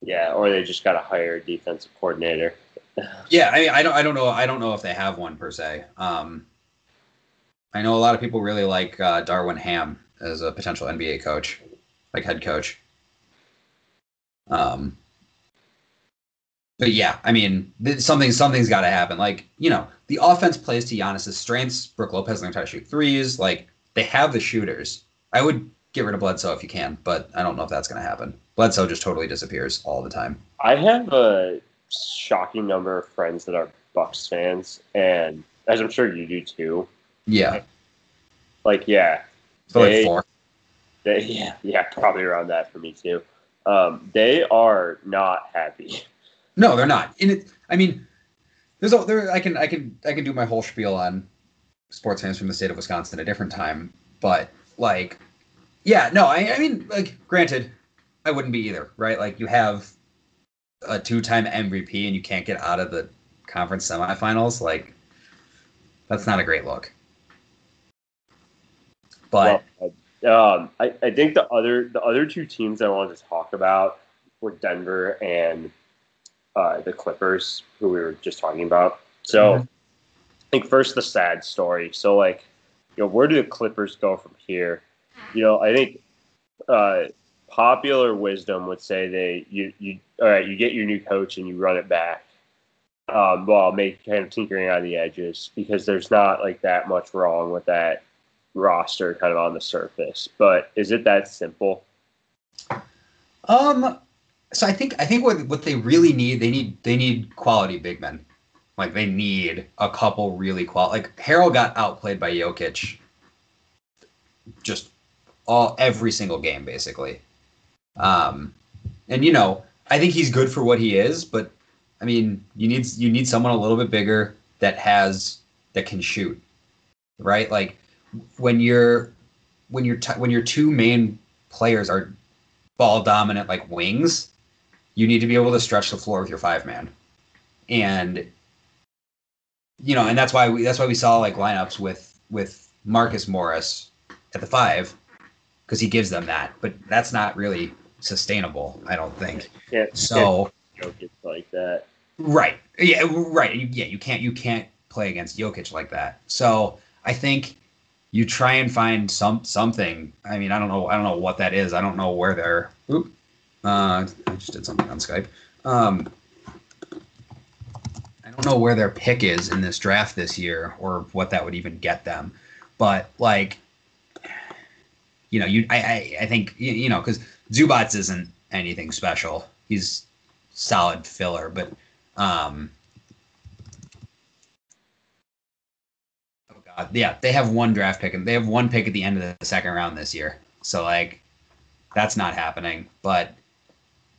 Yeah, or they just got to hire a defensive coordinator. yeah, I mean, I don't I don't know I don't know if they have one per se. Um, I know a lot of people really like uh, Darvin Ham as a potential NBA coach, like head coach. Um, but yeah, I mean, something something's got to happen. Like you know, the offense plays to Giannis's strengths. Brook Lopez learned how to shoot threes. Like they have the shooters. I would get rid of Bledsoe if you can, but I don't know if that's going to happen. Bledsoe just totally disappears all the time. I have a shocking number of friends that are Bucks fans, and as I'm sure you do too. Yeah. Like yeah, so they, like four. They, yeah, yeah, probably around that for me too. Um, they are not happy. No, they're not. And it, I mean, there's a, there. I can I can I can do my whole spiel on sports fans from the state of Wisconsin at a different time, but like, yeah, no, I, I mean, like, granted, I wouldn't be either, right? Like, you have a two-time MVP and you can't get out of the conference semifinals, like, that's not a great look. But well, um, I, I think the other the other two teams I wanted to talk about were Denver and uh, the Clippers, who we were just talking about. So, mm-hmm. think first the sad story. So like, you know, where do the Clippers go from here? You know, I think uh, popular wisdom would say they you you all right, you get your new coach and you run it back. Um, well, make kind of tinkering on the edges because there's not like that much wrong with that roster kind of on the surface. But is it that simple? Um, so I think I think what what they really need they need they need quality big men. Like they need a couple really quality. Like Harrell got outplayed by Jokic. Just all every single game basically. Um, and you know I think he's good for what he is, but I mean you need you need someone a little bit bigger that has that can shoot, right? Like when you're when you're t- when your two main players are ball dominant like wings, you need to be able to stretch the floor with your five man, and you know, and that's why we that's why we saw like lineups with with Marcus Morris at the five because he gives them that, but that's not really sustainable. I don't think. Yeah. So Jokic like that. Right. Yeah. Right. Yeah. You can't. You can't play against Jokic like that. So I think you try and find some something. I mean, I don't know. I don't know what that is. I don't know where they're. Oop. Uh, I just did something on Skype. Um, I don't know where their pick is in this draft this year, or what that would even get them. But like, you know, you I I, I think you, you know because Zubac isn't anything special. He's solid filler, but um, oh god, yeah, they have one draft pick and they have one pick at the end of the second round this year. So like, that's not happening. But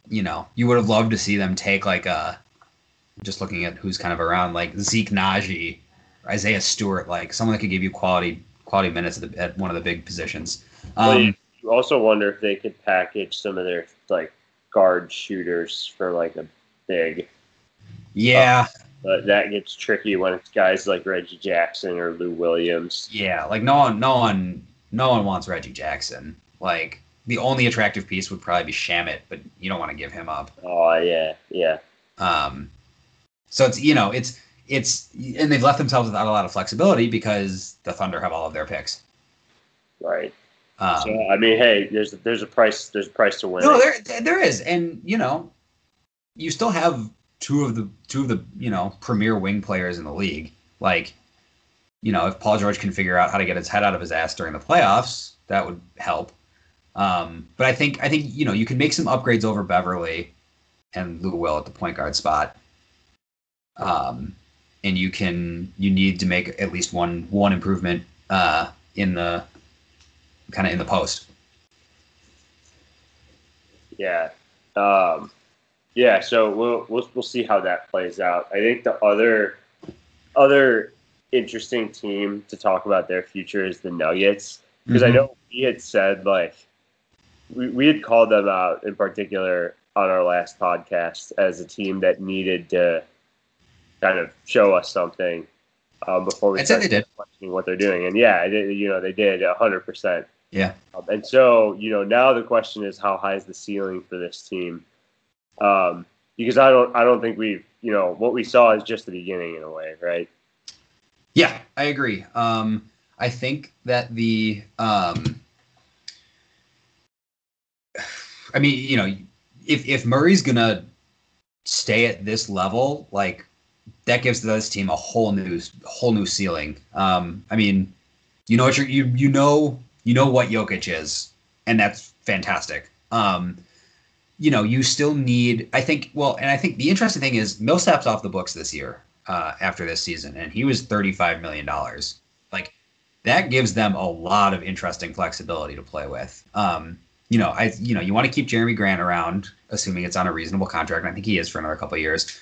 you know, you would have loved to see them take like a. Just looking at who's kind of around, like Zeke Nnaji, Isaiah Stewart, like someone that could give you quality quality minutes at, the, at one of the big positions. Um, well, you, you also wonder if they could package some of their like guard shooters for like a big. yeah, But that gets tricky when it's guys like Reggie Jackson or Lou Williams. Yeah, like no one, no one, no one wants Reggie Jackson. Like the only attractive piece would probably be Shamet, but you don't want to give him up. Oh yeah, yeah. Um, so it's you know it's it's and they've left themselves without a lot of flexibility because the Thunder have all of their picks. Right. Um, So I mean, hey, there's there's a price there's a price to win. no, there there is, and you know, you still have two of the two of the you know premier wing players in the league. Like, you know, if Paul George can figure out how to get his head out of his ass during the playoffs, that would help. Um, but I think I think you know you can make some upgrades over Beverley and Lou Will at the point guard spot. Um, and you can you need to make at least one one improvement uh, in the kind of in the post. Yeah. Um, yeah. So we'll, we'll we'll see how that plays out. I think the other other interesting team to talk about their future is the Nuggets because I Mhm. know we had said like we we had called them out in particular on our last podcast as a team that needed to kind of show us something um, before we I'd say they did. questioning what they're doing. And yeah, they, you know they did hundred percent. Yeah. Um, and so, you know, now the question is how high is the ceiling for this team? Um, because I don't, I don't think we've, you know, what we saw is just the beginning in a way, right? Yeah, I agree. Um, I think that the, um, I mean, you know, if if Murray's gonna stay at this level, like that gives this team a whole new whole new ceiling. Um, I mean, you know what you're, you you know you know what Jokic is, and that's fantastic. Um, you know, you still need. I think. Well, and I think the interesting thing is Millsap's off the books this year uh, after this season, and he was thirty-five million dollars. Like that gives them a lot of interesting flexibility to play with. Um, you know, I you know you want to keep Jerami Grant around, assuming it's on a reasonable contract, and I think he is for another couple of years.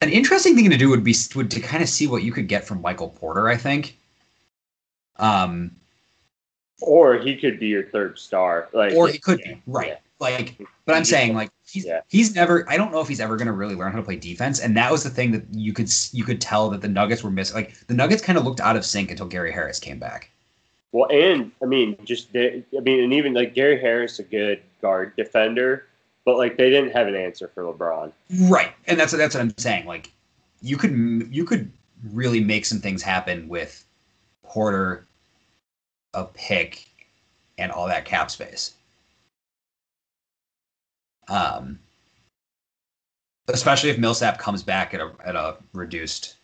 An interesting thing to do would be would to kind of see what you could get from Michael Porter. I think. Um, Or he could be your third star, like, or he could yeah, be right. yeah. Like, but I'm saying like he's Yeah. he's never. I don't know if he's ever going to really learn how to play defense, and that was the thing that you could you could tell that the Nuggets were missing. Like the Nuggets kind of looked out of sync until Gary Harris came back. Well, and I mean, just I mean, and even like Gary Harris, a good guard defender, but like they didn't have an answer for LeBron. Right, and that's that's what I'm saying. Like you could you could really make some things happen with Porter, a pick, and all that cap space. Um, especially if Millsap comes back at a at a reduced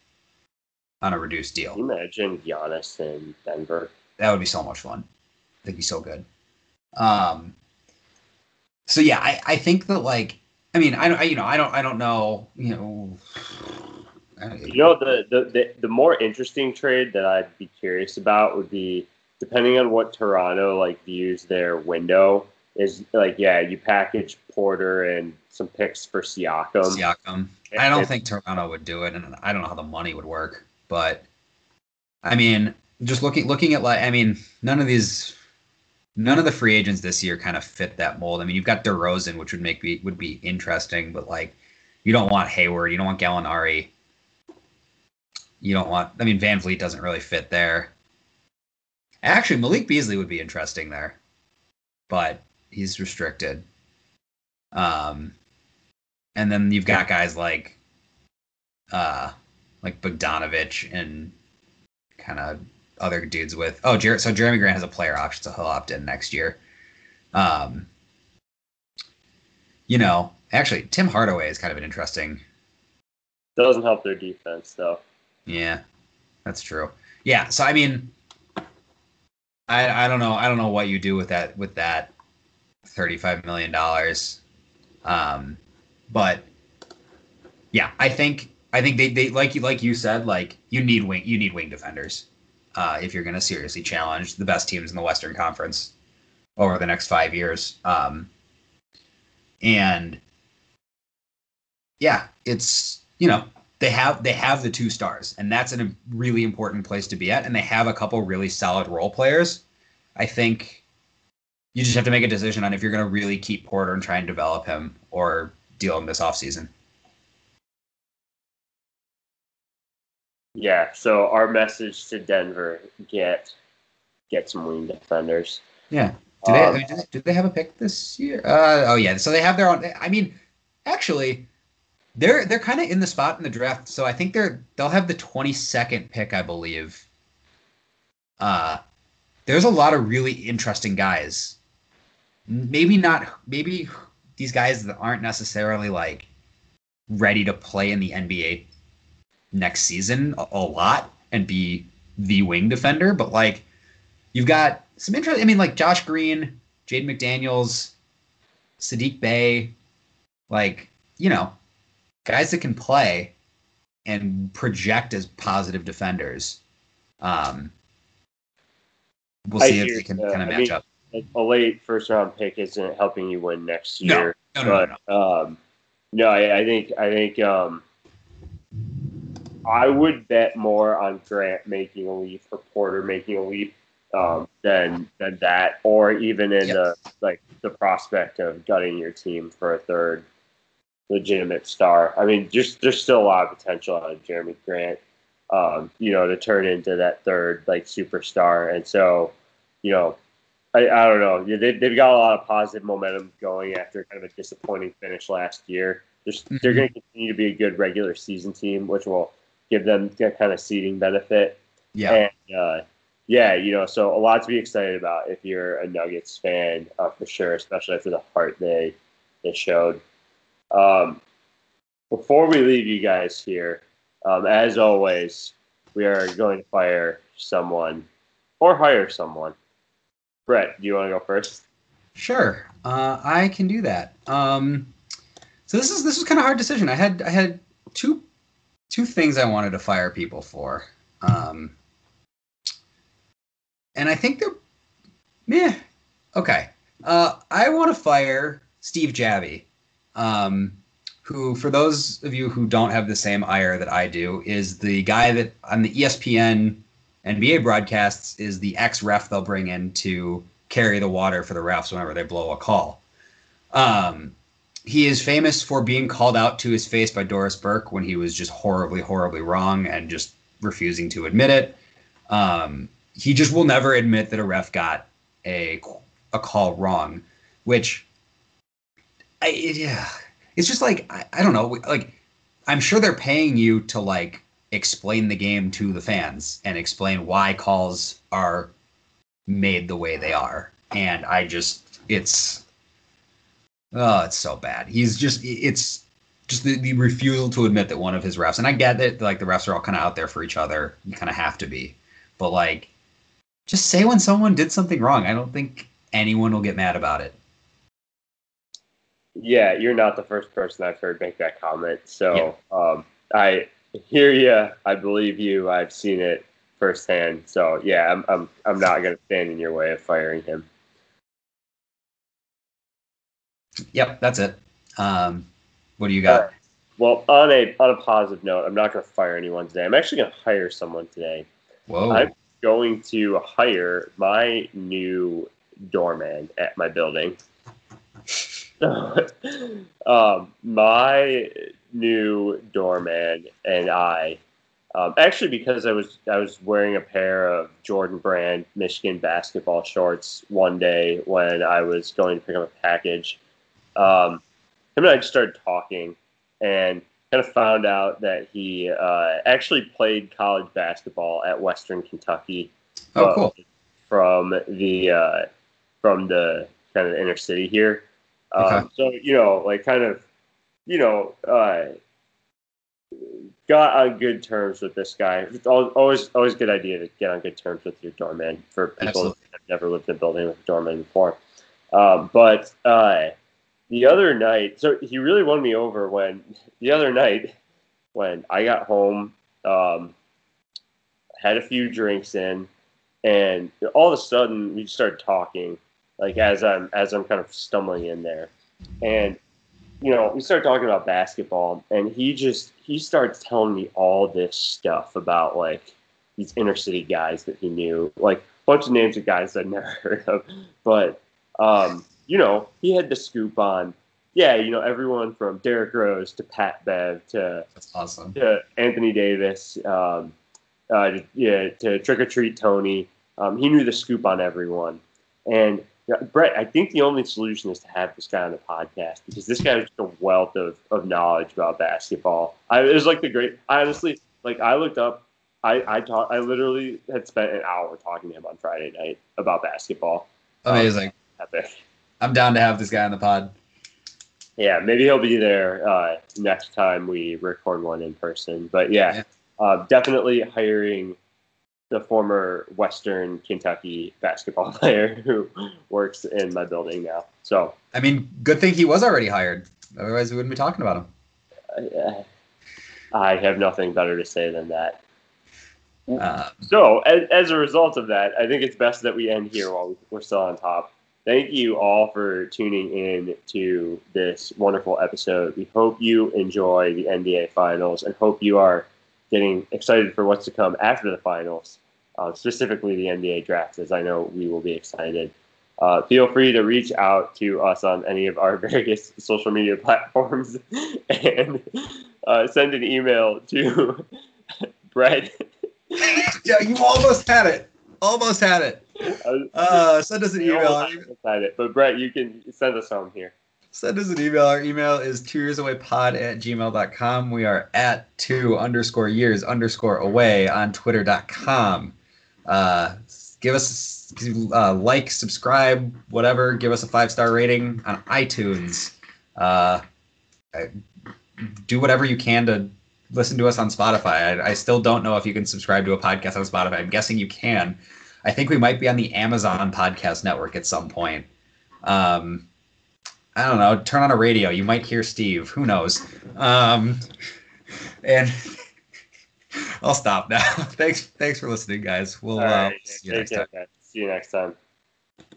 on a reduced deal. Can you imagine Giannis in Denver? That would be so much fun. That'd be so good. Um, so yeah, I, I think that like I mean I, I you know I don't I don't know you know you know the, the the the more interesting trade that I'd be curious about would be depending on what Toronto like views their window is like yeah you package Porter and some picks for Siakam. Siakam. I don't think Toronto would do it, and I don't know how the money would work. But I mean, just looking looking at like I mean, none of these none of the free agents this year kind of fit that mold. I mean, you've got DeRozan, which would make be would be interesting, but like you don't want Hayward, you don't want Gallinari. You don't want I mean VanVleet doesn't really fit there. Actually, Malik Beasley would be interesting there. But he's restricted. Um and then you've got guys like uh like Bogdanovich and kind of other dudes with. Oh, Jer- so Jerami Grant has a player option, so he'll opt in next year. Um, you know, actually, Tim Hardaway is kind of an interesting. Doesn't help their defense though. Yeah, that's true. Yeah, so I mean, I I don't know I don't know what you do with that with that thirty five million dollars, um, but yeah, I think I think they, they like you like you said like you need wing you need wing defenders uh, if you're going to seriously challenge the best teams in the Western Conference over the next five years. Um, and yeah, it's you know they have they have the two stars, and that's a really important place to be at. And they have a couple really solid role players. I think you just have to make a decision on if you're going to really keep Porter and try and develop him or deal him this offseason. Yeah. So our message to Denver: get get some wing defenders. Yeah. Do they, um, do they have a pick this year? Uh, oh yeah. So they have their own. I mean, actually, they're they're kind of in the spot in the draft. So I think they're they'll have the twenty second pick, I believe. Uh, there's a lot of really interesting guys. Maybe not. Maybe these guys that aren't necessarily like ready to play in the NBA next season a, a lot and be the wing defender, but like you've got some interest. I mean, like Josh Green, Jaden McDaniels, Saddiq Bey, like you know, guys that can play and project as positive defenders. Um, we'll see if they can uh, kind of match mean, up. A late first round pick isn't helping you win next year. No, no, but, no, no. Um, no I, I, think I think um, I would bet more on Grant making a leap or Porter making a leap um, than than that, or even in yep. the like the prospect of gutting your team for a third legitimate star. I mean, just there's still a lot of potential on Jerami Grant, um, you know, to turn into that third like superstar. And so, you know, I, I don't know. They, they've got a lot of positive momentum going after kind of a disappointing finish last year. They're, mm-hmm. they're going to continue to be a good regular season team, which will give them that kind of seating benefit. Yeah. And, uh, yeah, you know, so a lot to be excited about if you're a Nuggets fan uh, for sure, especially after the heart they they showed. Um, before we leave you guys here, um, as always, we are going to fire someone or hire someone. Brett, do you want to go first? Sure, uh, I can do that. Um, so this is this was kind of hard decision. I had I had two two things I wanted to fire people for. Um, and I think they're meh. Okay. Uh, I want to fire Steve Javie, um, who, for those of you who don't have the same ire that I do, is the guy that on the ESPN NBA broadcasts is the ex ref they'll bring in to carry the water for the refs whenever they blow a call. Um, he is famous for being called out to his face by Doris Burke when he was just horribly, horribly wrong and just refusing to admit it. Um, he just will never admit that a ref got a a call wrong, which I yeah, it's just like I, I don't know, like I'm sure they're paying you to like explain the game to the fans and explain why calls are made the way they are. And I just, it's, oh, it's so bad. He's just, it's just the, the refusal to admit that one of his refs, and I get that like the refs are all kind of out there for each other. You kind of have to be, but like, just say when someone did something wrong. I don't think anyone will get mad about it. Yeah, you're not the first person I've heard make that comment. So yeah. um, I hear you. I believe you. I've seen it firsthand. So yeah, I'm I'm I'm not going to stand in your way of firing him. Yep, that's it. Um, what do you got? Well, on a on a positive note, I'm not going to fire anyone today. I'm actually going to hire someone today. Whoa! I'm going to hire my new doorman at my building. um, my new doorman and I, um, actually, because I was I was wearing a pair of Jordan Brand Michigan basketball shorts one day when I was going to pick up a package. Um, him and I just started talking and kind of found out that he uh, actually played college basketball at Western Kentucky. Oh, cool. From the uh, from the kind of inner city here. Um, okay. So you know, like kind of, you know, uh, got on good terms with this guy. It's always always good idea to get on good terms with your doorman for people Absolutely. that have never lived in a building with a doorman before. Um, but uh, the other night, so he really won me over when the other night when I got home, um, had a few drinks in, and all of a sudden we started talking, like as I'm as I'm kind of stumbling in there, and you know we started talking about basketball, and he just he starts telling me all this stuff about like these inner city guys that he knew, like a bunch of names of guys I'd never heard of, but. Um, you know, he had the scoop on, yeah, you know, everyone from Derrick Rose to Pat Bev to That's awesome. to Anthony Davis, um, uh, to, yeah, to Trick or Treat Tony. Um, he knew the scoop on everyone. And Brett, I think the only solution is to have this guy on the podcast because this guy is a wealth of, of knowledge about basketball. I, it was like the great, I honestly, like I looked up, I, I taught, I literally had spent an hour talking to him on Friday night about basketball. Amazing. Um, epic. I'm down to have this guy on the pod. Yeah, maybe he'll be there uh, next time we record one in person. But yeah, yeah. Uh, definitely hiring the former Western Kentucky basketball player who works in my building now. So I mean, good thing he was already hired. Otherwise, we wouldn't be talking about him. I have nothing better to say than that. Um, so, as, as, a result of that, I think it's best that we end here while we're still on top thank you all for tuning in to this wonderful episode. We hope you enjoy the NBA finals and hope you are getting excited for what's to come after the finals, uh, specifically the NBA draft, as I know we will be excited. Uh, feel free to reach out to us on any of our various social media platforms and uh, send an email to Brett. yeah, you almost had it. Almost had it. Uh, send us an email. It, but Brett, you can send us home here. Send us an email. Our email is two years away pod at gmail.com. We are at two underscore years underscore away on twitter.com. Uh, give us uh, like, subscribe, whatever. Give us a five star rating on iTunes. Uh, do whatever you can to listen to us on Spotify. I, I, still don't know if you can subscribe to a podcast on Spotify. I'm guessing you can. I think we might be on the Amazon Podcast Network at some point. Um, I don't know. Turn on a radio. You might hear Steve. Who knows? Um, and I'll stop now. thanks. Thanks for listening, guys. We'll uh, see you next time. See you next time.